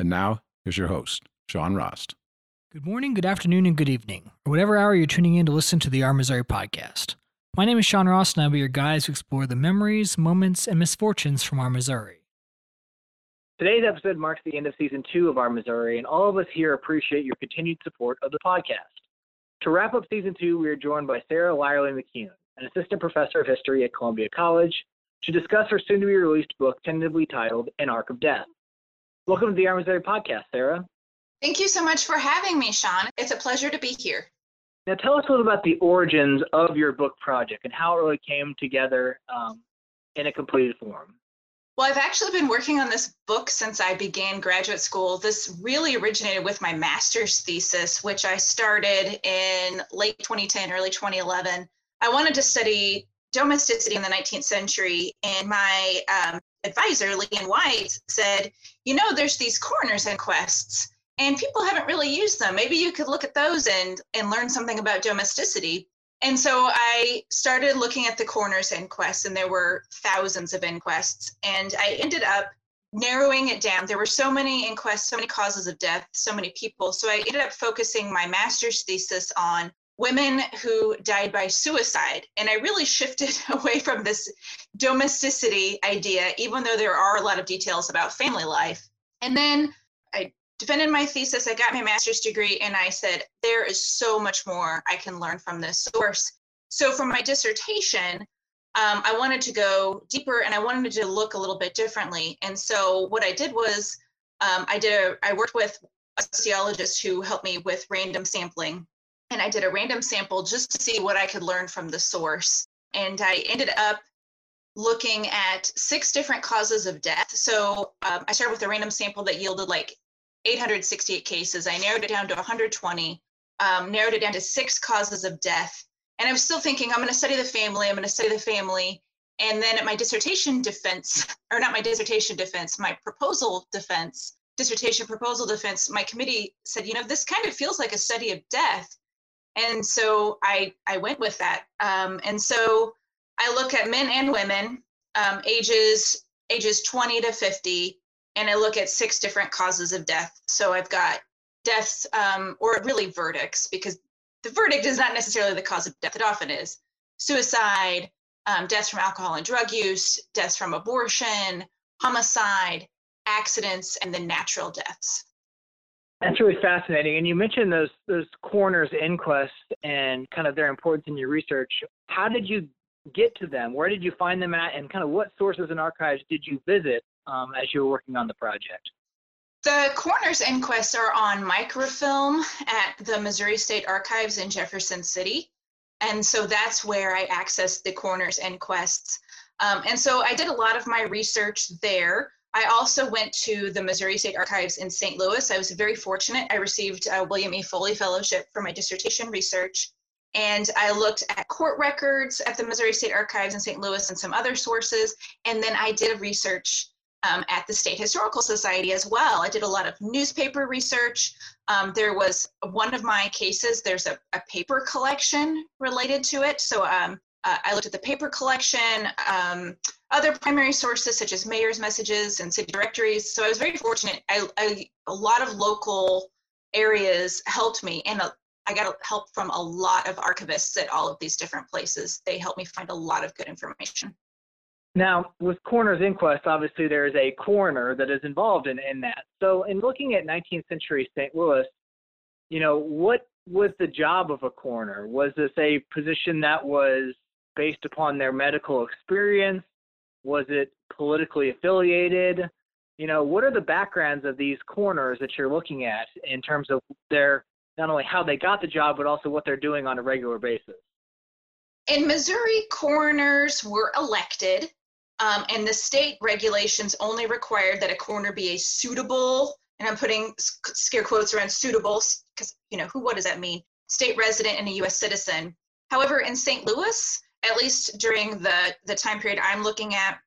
And now, here's your host, Sean Rost. Good morning, good afternoon, and good evening, or whatever hour you're tuning in to listen to the Our Missouri podcast. My name is Sean Rost, and I'll be your guide to explore the memories, moments, and misfortunes from Our Missouri. Today's episode marks the end of season two of Our Missouri, and all of us here appreciate your continued support of the podcast. To wrap up season two, we are joined by Sarah Lirley McCune, an assistant professor of history at Columbia College, to discuss her soon to be released book tentatively titled An Arc of Death. Welcome to the Our Missouri podcast, Sarah. Thank you so much for having me, Sean. It's a pleasure to be here. Now, tell us a little about the origins of your book project and how it really came together um, in a completed form. Well, I've actually been working on this book since I began graduate school. This really originated with my master's thesis, which I started in late 2010, early 2011. I wanted to study domesticity in the 19th century, and my um, advisor, LeeAnn Whites, said, you know, there's these coroner's inquests and people haven't really used them. Maybe you could look at those and, and learn something about domesticity. And so I started looking at the coroner's inquests, and there were thousands of inquests. And I ended up narrowing it down. There were so many inquests, so many causes of death, so many people. So I ended up focusing my master's thesis on women who died by suicide. And I really shifted away from this domesticity idea, even though there are a lot of details about family life. And then I defended my thesis, I got my master's degree, and I said, there is so much more I can learn from this source. So for my dissertation, um, I wanted to go deeper and I wanted to look a little bit differently. And so what I did was um, I did a, I worked with a sociologist who helped me with random sampling and I did a random sample just to see what I could learn from the source. And I ended up looking at six different causes of death. So um, I started with a random sample that yielded like 868 cases. I narrowed it down to 120, um, narrowed it down to six causes of death. And I was still thinking, I'm going to study the family, I'm going to study the family. And then at my dissertation defense, or not my dissertation defense, my proposal defense, dissertation proposal defense, my committee said, you know, this kind of feels like a study of death and so I I went with that. Um, and so I look at men and women, um, ages ages 20 to 50, and I look at six different causes of death. So I've got deaths, um, or really verdicts, because the verdict is not necessarily the cause of death. It often is suicide, um, deaths from alcohol and drug use, deaths from abortion, homicide, accidents, and then natural deaths. That's really fascinating. And you mentioned those those coroner's inquests and kind of their importance in your research. How did you get to them? Where did you find them at? And kind of what sources and archives did you visit um, as you were working on the project? The coroner's inquests are on microfilm at the Missouri State Archives in Jefferson City. And so that's where I accessed the coroner's inquests. Um, and so I did a lot of my research there. I also went to the Missouri State Archives in St. Louis. I was very fortunate. I received a William E. Foley Fellowship for my dissertation research. And I looked at court records at the Missouri State Archives in St. Louis and some other sources. And then I did research um, at the State Historical Society as well. I did a lot of newspaper research. Um, there was one of my cases, there's a, a paper collection related to it. So um, uh, I looked at the paper collection, um, other primary sources such as mayor's messages and city directories. So I was very fortunate. I, I a lot of local areas helped me, and a, I got help from a lot of archivists at all of these different places. They helped me find a lot of good information. Now, with coroner's inquest, obviously there is a coroner that is involved in, in that. So, in looking at 19th century St. Louis, you know, what was the job of a coroner? Was this a position that was based upon their medical experience? Was it politically affiliated? You know, what are the backgrounds of these coroners that you're looking at in terms of their not only how they got the job, but also what they're doing on a regular basis? In Missouri, coroners were elected, um, and the state regulations only required that a coroner be a suitable and I'm putting scare quotes around suitable because you know who what does that mean? State resident and a U.S. citizen. However, in St. Louis, at least during the the time period I'm looking at,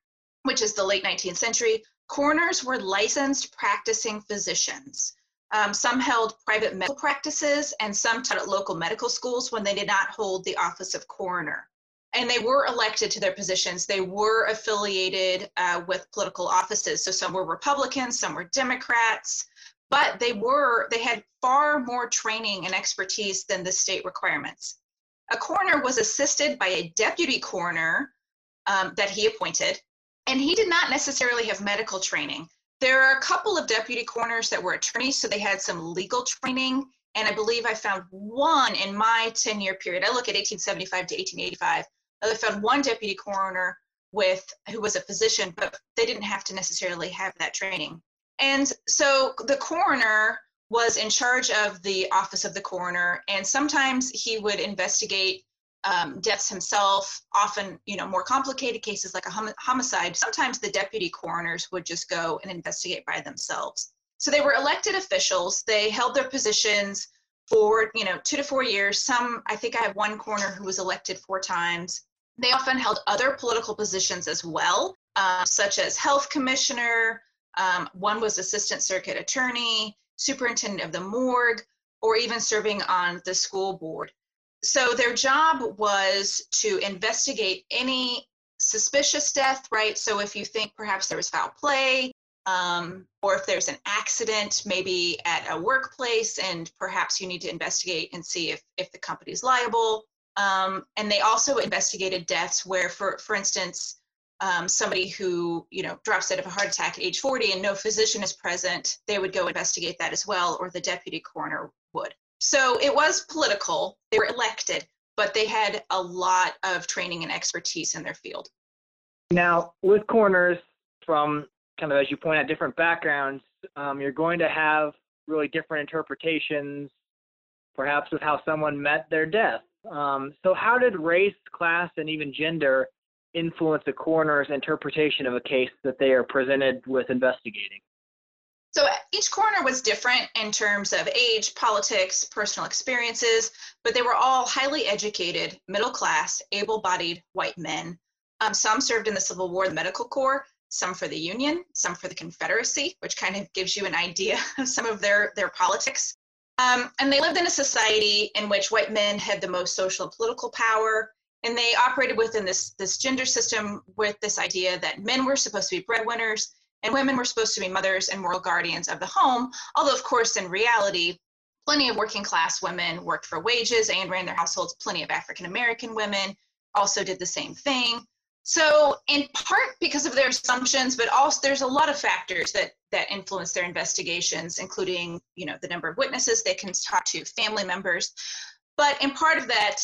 which is the late 19th century, coroners were licensed practicing physicians. Um, some held private medical practices, and some taught at local medical schools when they did not hold the office of coroner and they were elected to their positions. They were affiliated uh, with political offices. So some were Republicans, some were Democrats, but they were they had far more training and expertise than the state requirements. A coroner was assisted by a deputy coroner um, that he appointed, and he did not necessarily have medical training. There are a couple of deputy coroners that were attorneys, so they had some legal training. And I believe I found one in my 10 year period. I look at 1875 to 1885 I found one deputy coroner with who was a physician, but they didn't have to necessarily have that training. And so the coroner was in charge of the office of the coroner, and sometimes he would investigate um, deaths himself. Often, you know, more complicated cases like a hom- homicide. Sometimes the deputy coroners would just go and investigate by themselves. So they were elected officials. They held their positions for you know two to four years. Some, I think, I have one coroner who was elected four times. They often held other political positions as well, uh, such as health commissioner, um, one was assistant circuit attorney, superintendent of the morgue, or even serving on the school board. So their job was to investigate any suspicious death, right? So if you think perhaps there was foul play, um, or if there's an accident, maybe at a workplace, and perhaps you need to investigate and see if, if the company's liable, um, and they also investigated deaths where, for, for instance, um, somebody who you know drops dead of a heart attack at age 40 and no physician is present, they would go investigate that as well, or the deputy coroner would. So it was political. They were elected, but they had a lot of training and expertise in their field. Now, with coroners from kind of as you point out different backgrounds, um, you're going to have really different interpretations, perhaps of how someone met their death. Um, so, how did race, class, and even gender influence the coroner's interpretation of a case that they are presented with investigating? So each coroner was different in terms of age, politics, personal experiences, but they were all highly educated, middle class, able bodied white men. Um, some served in the Civil War, the Medical Corps, some for the Union, some for the Confederacy, which kind of gives you an idea of some of their, their politics. Um, and they lived in a society in which white men had the most social and political power. And they operated within this, this gender system with this idea that men were supposed to be breadwinners and women were supposed to be mothers and moral guardians of the home. Although, of course, in reality, plenty of working class women worked for wages and ran their households. Plenty of African American women also did the same thing. So, in part because of their assumptions, but also there's a lot of factors that that influence their investigations, including you know the number of witnesses they can talk to, family members. But in part of that,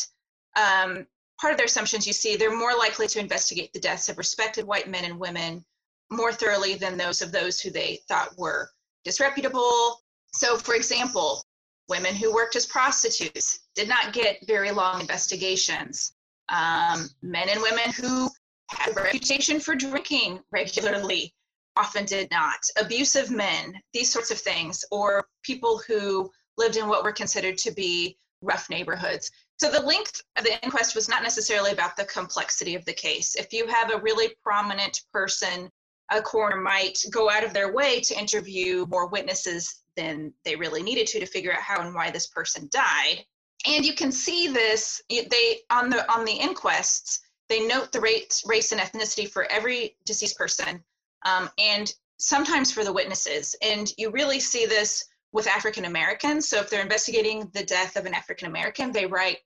um, part of their assumptions, you see they're more likely to investigate the deaths of respected white men and women more thoroughly than those of those who they thought were disreputable. So, for example, women who worked as prostitutes did not get very long investigations. Um, men and women who had a reputation for drinking regularly often did not. Abusive men, these sorts of things, or people who lived in what were considered to be rough neighborhoods. So the length of the inquest was not necessarily about the complexity of the case. If you have a really prominent person, a coroner might go out of their way to interview more witnesses than they really needed to to figure out how and why this person died. And you can see this they on the on the inquests they note the race, race and ethnicity for every deceased person um, and sometimes for the witnesses. And you really see this with African Americans. So if they're investigating the death of an African American, they write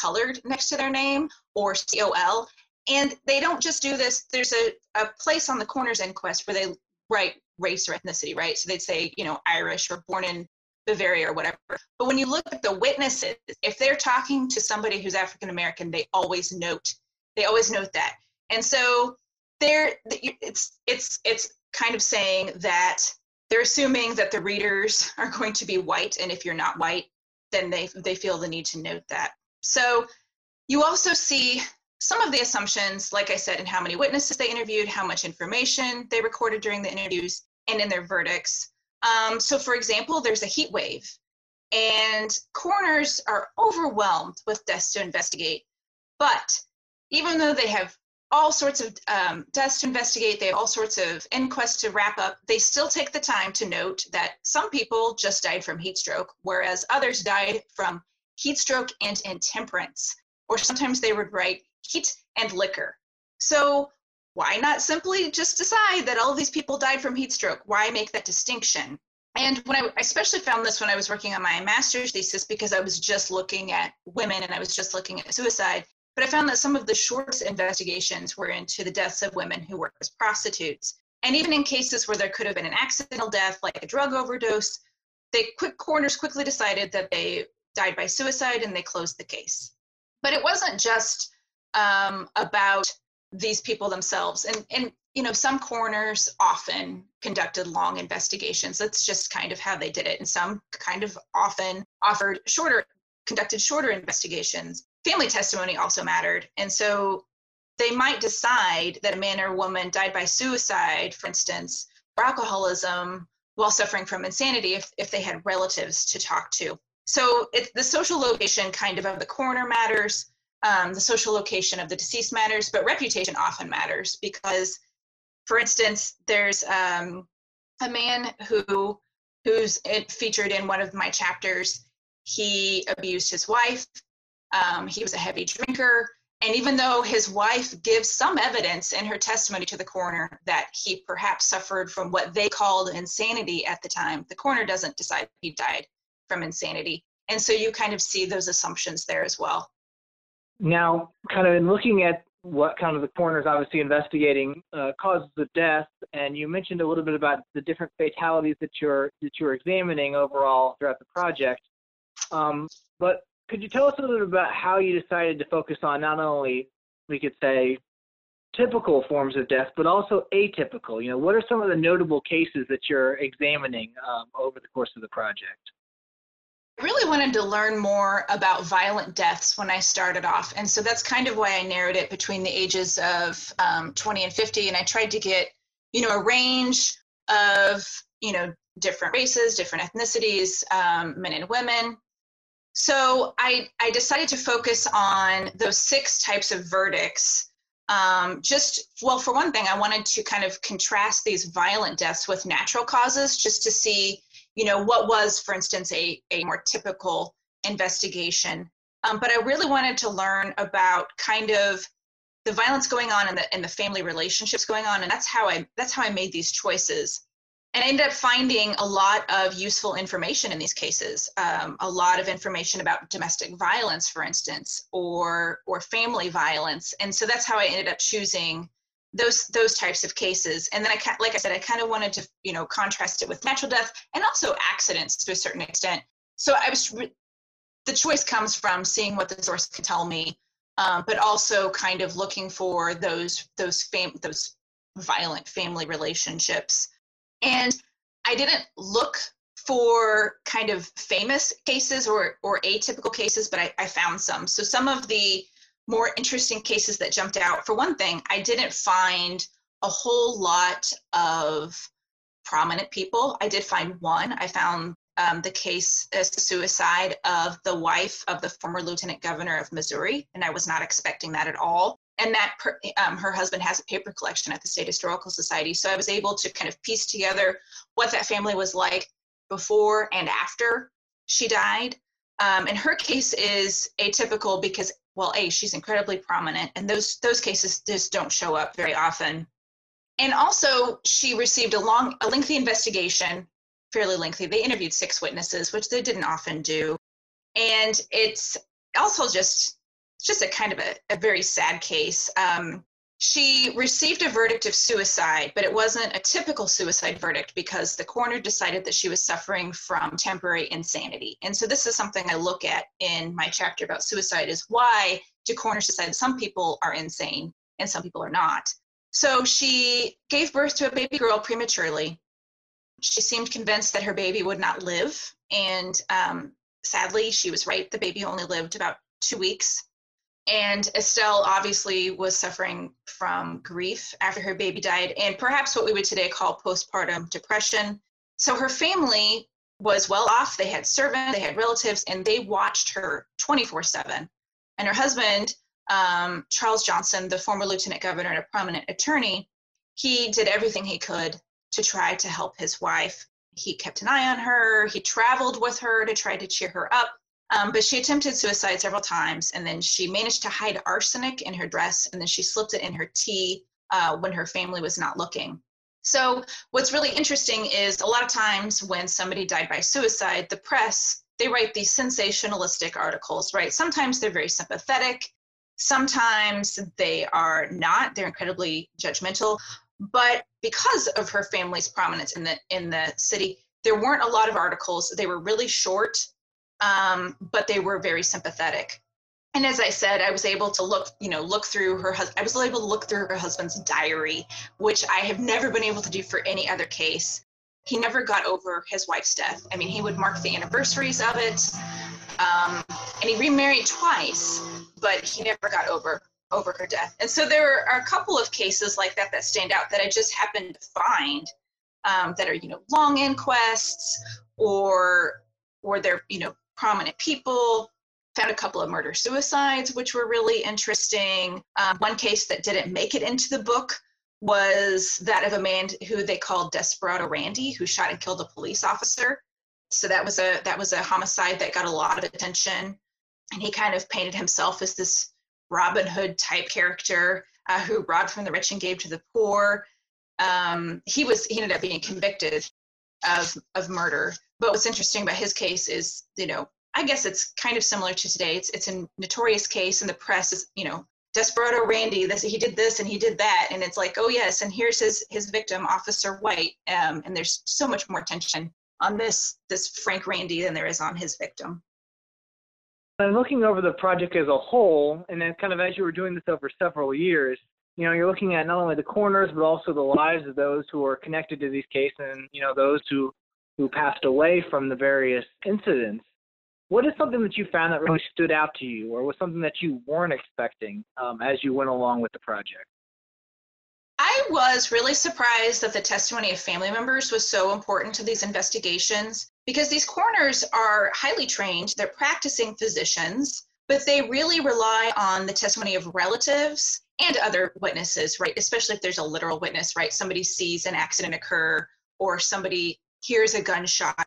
colored next to their name or COL. And they don't just do this, there's a, a place on the coroner's inquest where they write race or ethnicity, right? So they'd say, you know, Irish or born in Bavaria or whatever. But when you look at the witnesses, if they're talking to somebody who's African American, they always note they always note that. And so there it's it's it's kind of saying that they're assuming that the readers are going to be white and if you're not white then they they feel the need to note that so you also see some of the assumptions like i said in how many witnesses they interviewed how much information they recorded during the interviews and in their verdicts Um, so, for example, there's a heat wave, and coroners are overwhelmed with deaths to investigate. But even though they have all sorts of um, deaths to investigate, they have all sorts of inquests to wrap up, they still take the time to note that some people just died from heat stroke, whereas others died from heat stroke and intemperance. Or sometimes they would write heat and liquor. So why not simply just decide that all of these people died from heat stroke? Why make that distinction? And when I, I especially found this when I was working on my master's thesis because I was just looking at women and I was just looking at suicide. But I found that some of the shortest investigations were into the deaths of women who work as prostitutes. And even in cases where there could have been an accidental death, like a drug overdose, the quick coroners quickly decided that they died by suicide and they closed the case. But it wasn't just um, about these people themselves. And, and, you know, some coroners often conducted long investigations. That's just kind of how they did it. And some kind of often offered shorter, conducted shorter investigations. Family testimony also mattered. And so they might decide that a man or woman died by suicide, for instance, or alcoholism while suffering from insanity if, if they had relatives to talk to. So it's the social location kind of of the coroner matters um, the social location of the deceased matters, but reputation often matters because, for instance, there's um, a man who who's featured in one of my chapters. He abused his wife. Um, he was a heavy drinker. And even though his wife gives some evidence in her testimony to the coroner that he perhaps suffered from what they called insanity at the time, the coroner doesn't decide he died from insanity. And so you kind of see those assumptions there as well. Now, kind of in looking at what kind of the coroner's obviously investigating uh, causes of death, and you mentioned a little bit about the different fatalities that you're that you're examining overall throughout the project. Um, but could you tell us a little bit about how you decided to focus on not only we could say typical forms of death, but also atypical? You know, what are some of the notable cases that you're examining um, over the course of the project? Really wanted to learn more about violent deaths when I started off. And so that's kind of why I narrowed it between the ages of um, 20 and 50. And I tried to get, you know, a range of, you know, different races, different ethnicities, um, men and women. So I, I decided to focus on those six types of verdicts. Um, just, well, for one thing, I wanted to kind of contrast these violent deaths with natural causes just to see you know, what was, for instance, a, a more typical investigation. Um, but I really wanted to learn about kind of the violence going on and the, and the family relationships going on. And that's how I, that's how I made these choices. And I ended up finding a lot of useful information in these cases, um, a lot of information about domestic violence, for instance, or, or family violence. And so that's how I ended up choosing those those types of cases. And then i like i said i kind of wanted to you know contrast it with natural death and also accidents to a certain extent. So i was the choice comes from seeing what the source can tell me um, but also kind of looking for those those fam- those violent family relationships. And i didn't look for kind of famous cases or or atypical cases but I, I found some. So some of the more interesting cases that jumped out. For one thing, I didn't find a whole lot of prominent people. I did find one. I found um, the case as the suicide of the wife of the former lieutenant governor of Missouri, and I was not expecting that at all. And that per, um, her husband has a paper collection at the State Historical Society, so I was able to kind of piece together what that family was like before and after she died. Um, and her case is atypical because well a she's incredibly prominent and those those cases just don't show up very often. And also she received a long a lengthy investigation fairly lengthy. They interviewed six witnesses which they didn't often do. And it's also just just a kind of a, a very sad case. Um, she received a verdict of suicide, but it wasn't a typical suicide verdict because the coroner decided that she was suffering from temporary insanity. And so this is something I look at in my chapter about suicide is why do coroners decide some people are insane and some people are not? So she gave birth to a baby girl prematurely. She seemed convinced that her baby would not live. And um, sadly, she was right. The baby only lived about two weeks. And Estelle obviously was suffering from grief after her baby died, and perhaps what we would today call postpartum depression. So her family was well off. They had servants, they had relatives, and they watched her 24 7. And her husband, um, Charles Johnson, the former lieutenant governor and a prominent attorney, he did everything he could to try to help his wife. He kept an eye on her, he traveled with her to try to cheer her up. Um, but she attempted suicide several times, and then she managed to hide arsenic in her dress, and then she slipped it in her tea uh, when her family was not looking. So what's really interesting is a lot of times when somebody died by suicide, the press, they write these sensationalistic articles, right? Sometimes they're very sympathetic. Sometimes they are not. They're incredibly judgmental. But because of her family's prominence in the in the city, there weren't a lot of articles. They were really short, um, but they were very sympathetic and as I said, I was able to look, you know, look through her. I was able to look through her husband's diary, which I have never been able to do for any other case. He never got over his wife's death. I mean, he would mark the anniversaries of it, um, and he remarried twice, but he never got over over her death. And so there are a couple of cases like that that stand out that I just happened to find um, that are, you know, long inquests or or they're, you know, prominent people found a couple of murder suicides, which were really interesting. Um, one case that didn't make it into the book was that of a man who they called Desperado Rande, who shot and killed a police officer. So that was a that was a homicide that got a lot of attention, and he kind of painted himself as this Robin Hood type character uh, who robbed from the rich and gave to the poor. Um, he was he ended up being convicted of of murder. But what's interesting about his case is, you know, I guess it's kind of similar to today. It's it's a notorious case, and the press is, you know, Desperado Rande. This he did this and he did that, and it's like, oh yes, and here's his his victim, Officer White. Um, and there's so much more tension on this this Frank Rande than there is on his victim. And looking over the project as a whole, and then kind of as you were doing this over several years, you know, you're looking at not only the corners, but also the lives of those who are connected to these cases, and you know, those who who passed away from the various incidents what is something that you found that really stood out to you, or was something that you weren't expecting um, as you went along with the project? I was really surprised that the testimony of family members was so important to these investigations because these coroners are highly trained, they're practicing physicians, but they really rely on the testimony of relatives and other witnesses, right? Especially if there's a literal witness, right? Somebody sees an accident occur or somebody hears a gunshot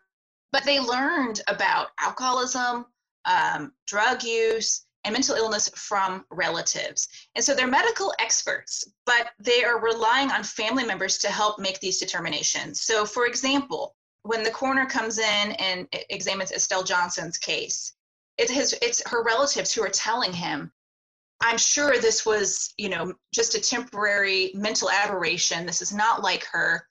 but they learned about alcoholism, um, drug use, and mental illness from relatives. And so they're medical experts, but they are relying on family members to help make these determinations. So, for example, when the coroner comes in and examines Estelle Johnson's case, it's his, it's her relatives who are telling him, I'm sure this was, you know, just a temporary mental aberration. This is not like her.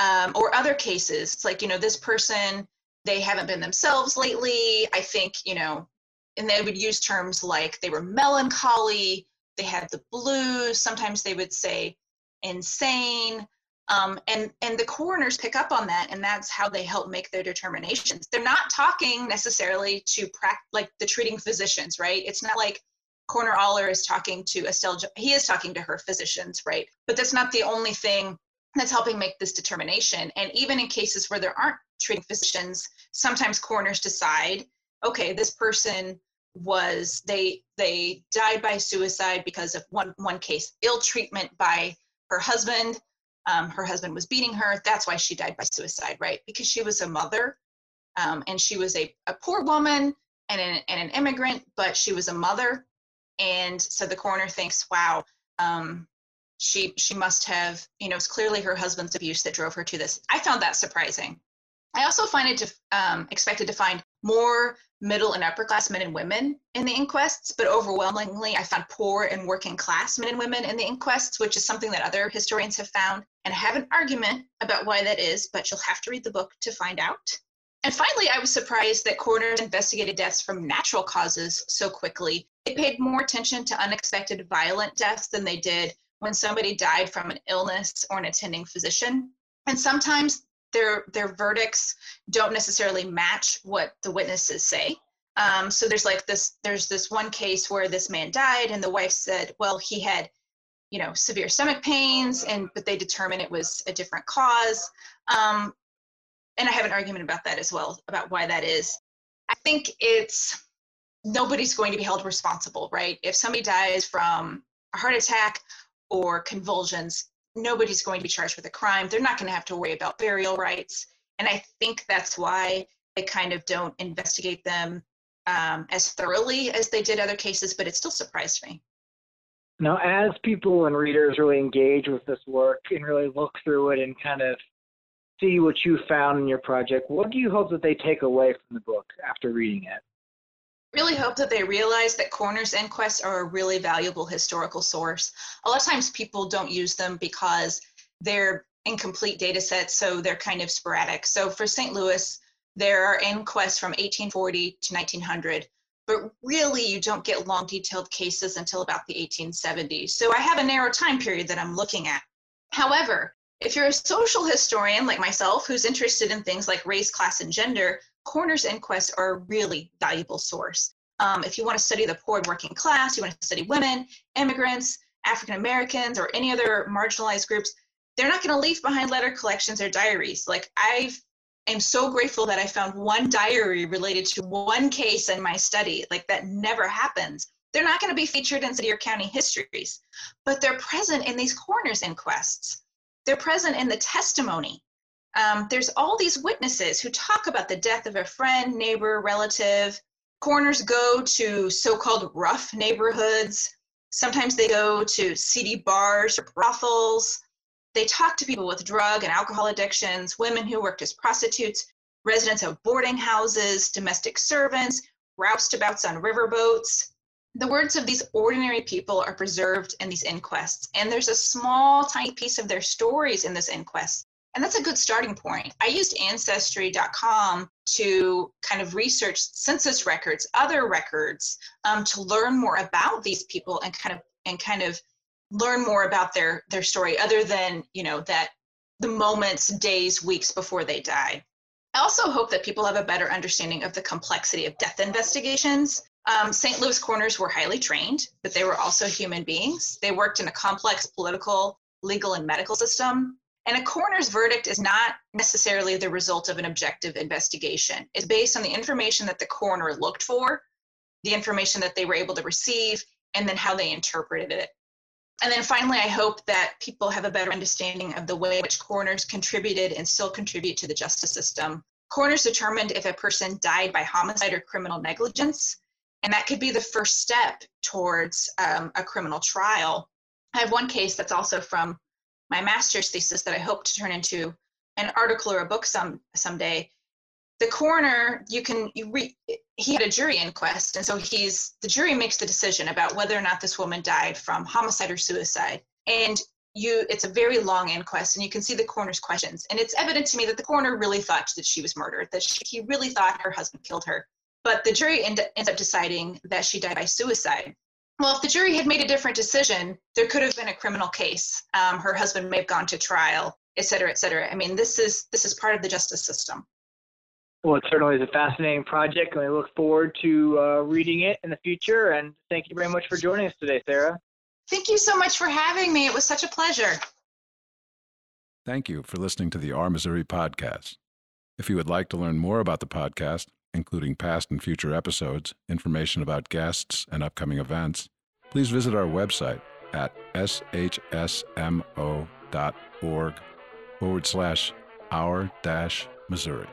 Um, or other cases, it's like, you know, this person they haven't been themselves lately. I think, you know, and they would use terms like they were melancholy, they had the blues, sometimes they would say insane. Um, and and the coroners pick up on that, and that's how they help make their determinations. They're not talking necessarily to prac- like the treating physicians, right? It's not like Coroner Aller is talking to Estelle. He is talking to her physicians, right? But that's not the only thing that's helping make this determination. And even in cases where there aren't treating physicians, sometimes coroners decide, okay, this person was they they died by suicide because of one one case ill treatment by her husband. Um, her husband was beating her. That's why she died by suicide right? Because she was a mother um, and she was a, a poor woman and an, and an immigrant but she was a mother. And so the coroner thinks wow um, she she must have you know it's clearly her husband's abuse that drove her to this. I found that surprising. I also find it to, um, expected to find more middle and upper class men and women in the inquests but overwhelmingly i found poor and working class men and women in the inquests which is something that other historians have found and i have an argument about why that is but you'll have to read the book to find out. And finally, I was surprised that coroners investigated deaths from natural causes so quickly. They paid more attention to unexpected violent deaths than they did when somebody died from an illness or an attending physician. And sometimes their their verdicts don't necessarily match what the witnesses say. Um, so there's like this there's this one case where this man died and the wife said, well, he had you know severe stomach pains and but they determined it was a different cause. Um, and I have an argument about that as well, about why that is. I think it's nobody's going to be held responsible, right? If somebody dies from a heart attack or convulsions, nobody's going to be charged with a crime. They're not going to have to worry about burial rites. And I think that's why they kind of don't investigate them um, as thoroughly as they did other cases, but it still surprised me. Now, as people and readers really engage with this work and really look through it and kind of see what you found in your project, what do you hope that they take away from the book after reading it? Really hope that they realize that coroner's inquests are a really valuable historical source. A lot of times people don't use them because they're incomplete data sets, so they're kind of sporadic. So for St. Louis, there are inquests from 1840 to 1900, but really you don't get long detailed cases until about the 1870s. So I have a narrow time period that I'm looking at. However, if you're a social historian like myself who's interested in things like race, class, and gender, coroner's inquests are a really valuable source. Um, if you want to study the poor and working class, you want to study women, immigrants, African Americans, or any other marginalized groups, they're not going to leave behind letter collections or diaries. Like I am so grateful that I found one diary related to one case in my study. Like that never happens. They're not going to be featured in city or county histories, but they're present in these coroner's inquests. They're present in the testimony. Um, there's all these witnesses who talk about the death of a friend, neighbor, relative. Coroners go to so called rough neighborhoods. Sometimes they go to seedy bars or brothels. They talk to people with drug and alcohol addictions, women who worked as prostitutes, residents of boarding houses, domestic servants, roustabouts on riverboats the words of these ordinary people are preserved in these inquests, and there's a small, tiny piece of their stories in this inquest. And that's a good starting point. I used Ancestry.com to kind of research census records, other records, um, to learn more about these people and kind of and kind of learn more about their their story, other than you know that the moments, days, weeks before they died. I also hope that people have a better understanding of the complexity of death investigations um, St. Louis coroners were highly trained, but they were also human beings. They worked in a complex political, legal, and medical system. And a coroner's verdict is not necessarily the result of an objective investigation. It's based on the information that the coroner looked for, the information that they were able to receive, and then how they interpreted it. And then finally, I hope that people have a better understanding of the way in which coroners contributed and still contribute to the justice system. Coroners determined if a person died by homicide or criminal negligence, and that could be the first step towards um, a criminal trial. I have one case that's also from my master's thesis that I hope to turn into an article or a book some someday. The coroner, you can you re, he had a jury inquest, and so he's the jury makes the decision about whether or not this woman died from homicide or suicide. And you, it's a very long inquest, and you can see the coroner's questions. And it's evident to me that the coroner really thought that she was murdered, that she, he really thought her husband killed her. But the jury end, ends up deciding that she died by suicide. Well, if the jury had made a different decision, there could have been a criminal case. Um, her husband may have gone to trial, et cetera, et cetera. I mean, this is this is part of the justice system. Well, it certainly is a fascinating project, and I look forward to uh, reading it in the future. And thank you very much for joining us today, Sarah. Thank you so much for having me. It was such a pleasure. Thank you for listening to the Our Missouri podcast. If you would like to learn more about the podcast, including past and future episodes, information about guests, and upcoming events, please visit our website at shsmo.org forward slash our dash Missouri.